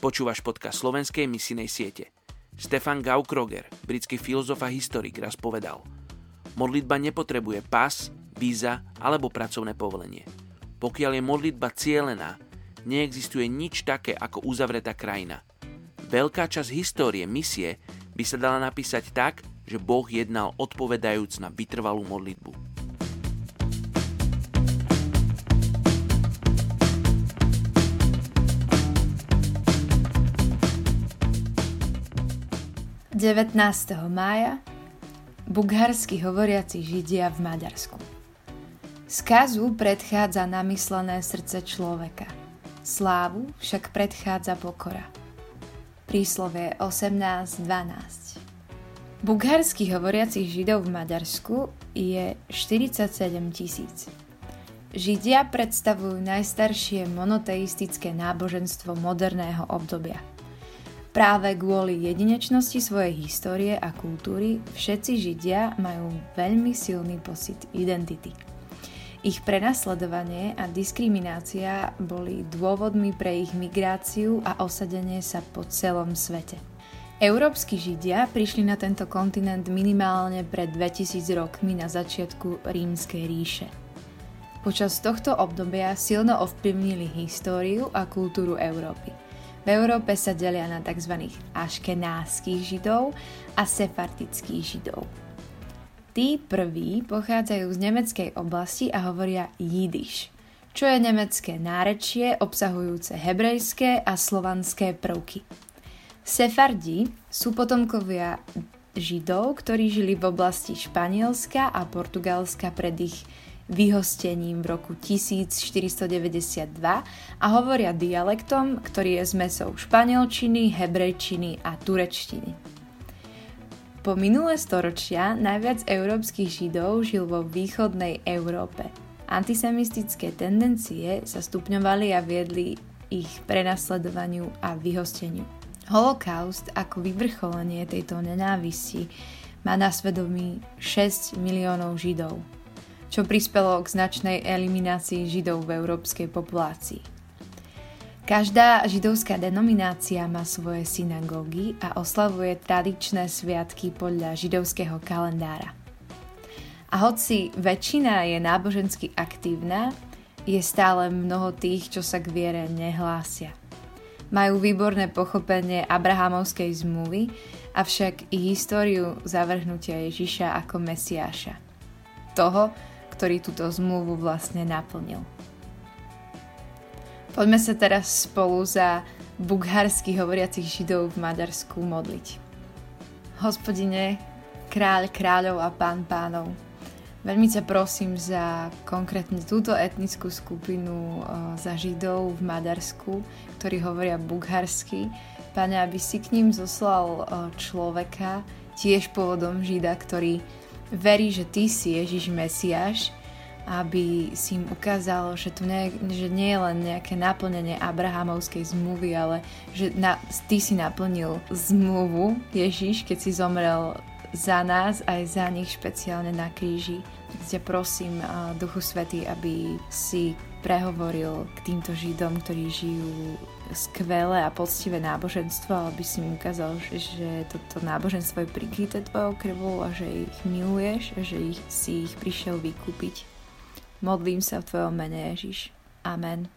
Počúvaš podcast slovenskej misijnej siete. Stefan Gaukroger, britský filozof a historik, raz povedal Modlitba nepotrebuje pas, víza alebo pracovné povolenie. Pokiaľ je modlitba cielená, neexistuje nič také ako uzavretá krajina. Veľká časť histórie misie by sa dala napísať tak, že Boh jednal odpovedajúc na vytrvalú modlitbu. 19. mája Bugharsky hovoriaci Židia v Maďarsku Skazu predchádza namyslené srdce človeka. Slávu však predchádza pokora. Príslovie 18.12 Bugharských hovoriacich Židov v Maďarsku je 47 tisíc. Židia predstavujú najstaršie monoteistické náboženstvo moderného obdobia – Práve kvôli jedinečnosti svojej histórie a kultúry všetci Židia majú veľmi silný pocit identity. Ich prenasledovanie a diskriminácia boli dôvodmi pre ich migráciu a osadenie sa po celom svete. Európsky Židia prišli na tento kontinent minimálne pred 2000 rokmi na začiatku Rímskej ríše. Počas tohto obdobia silno ovplyvnili históriu a kultúru Európy – v Európe sa delia na tzv. aškenázských židov a sefartických židov. Tí prví pochádzajú z nemeckej oblasti a hovoria jidiš, čo je nemecké nárečie obsahujúce hebrejské a slovanské prvky. Sefardi sú potomkovia židov, ktorí žili v oblasti Španielska a Portugalska pred ich vyhostením v roku 1492 a hovoria dialektom, ktorý je zmesou španielčiny, hebrejčiny a turečtiny. Po minulé storočia najviac európskych židov žil vo východnej Európe. Antisemistické tendencie sa stupňovali a viedli ich prenasledovaniu a vyhosteniu. Holokaust ako vyvrcholenie tejto nenávisti má na svedomí 6 miliónov židov čo prispelo k značnej eliminácii židov v európskej populácii. Každá židovská denominácia má svoje synagógy a oslavuje tradičné sviatky podľa židovského kalendára. A hoci väčšina je nábožensky aktívna, je stále mnoho tých, čo sa k viere nehlásia. Majú výborné pochopenie Abrahamovskej zmluvy, avšak i históriu zavrhnutia Ježiša ako Mesiáša. Toho, ktorý túto zmluvu vlastne naplnil. Poďme sa teraz spolu za bugharsky hovoriacich židov v Maďarsku modliť. Hospodine, kráľ kráľov a pán pánov, veľmi ťa prosím za konkrétne túto etnickú skupinu za židov v Maďarsku, ktorí hovoria bugharsky, Pane, aby si k ním zoslal človeka, tiež pôvodom žida, ktorý verí, že ty si Ježiš Mesiáš, aby si im ukázal, že, tu nie, že nie je len nejaké naplnenie Abrahamovskej zmluvy, ale že na, ty si naplnil zmluvu Ježiš, keď si zomrel za nás aj za nich špeciálne na kríži. Ťa prosím, Duchu Svety, aby si prehovoril k týmto Židom, ktorí žijú skvelé a poctivé náboženstvo, aby si mi ukázal, že toto náboženstvo je prikryté tvojou krvou a že ich miluješ a že ich, si ich prišiel vykúpiť. Modlím sa v Tvojom mene Ježiš. Amen.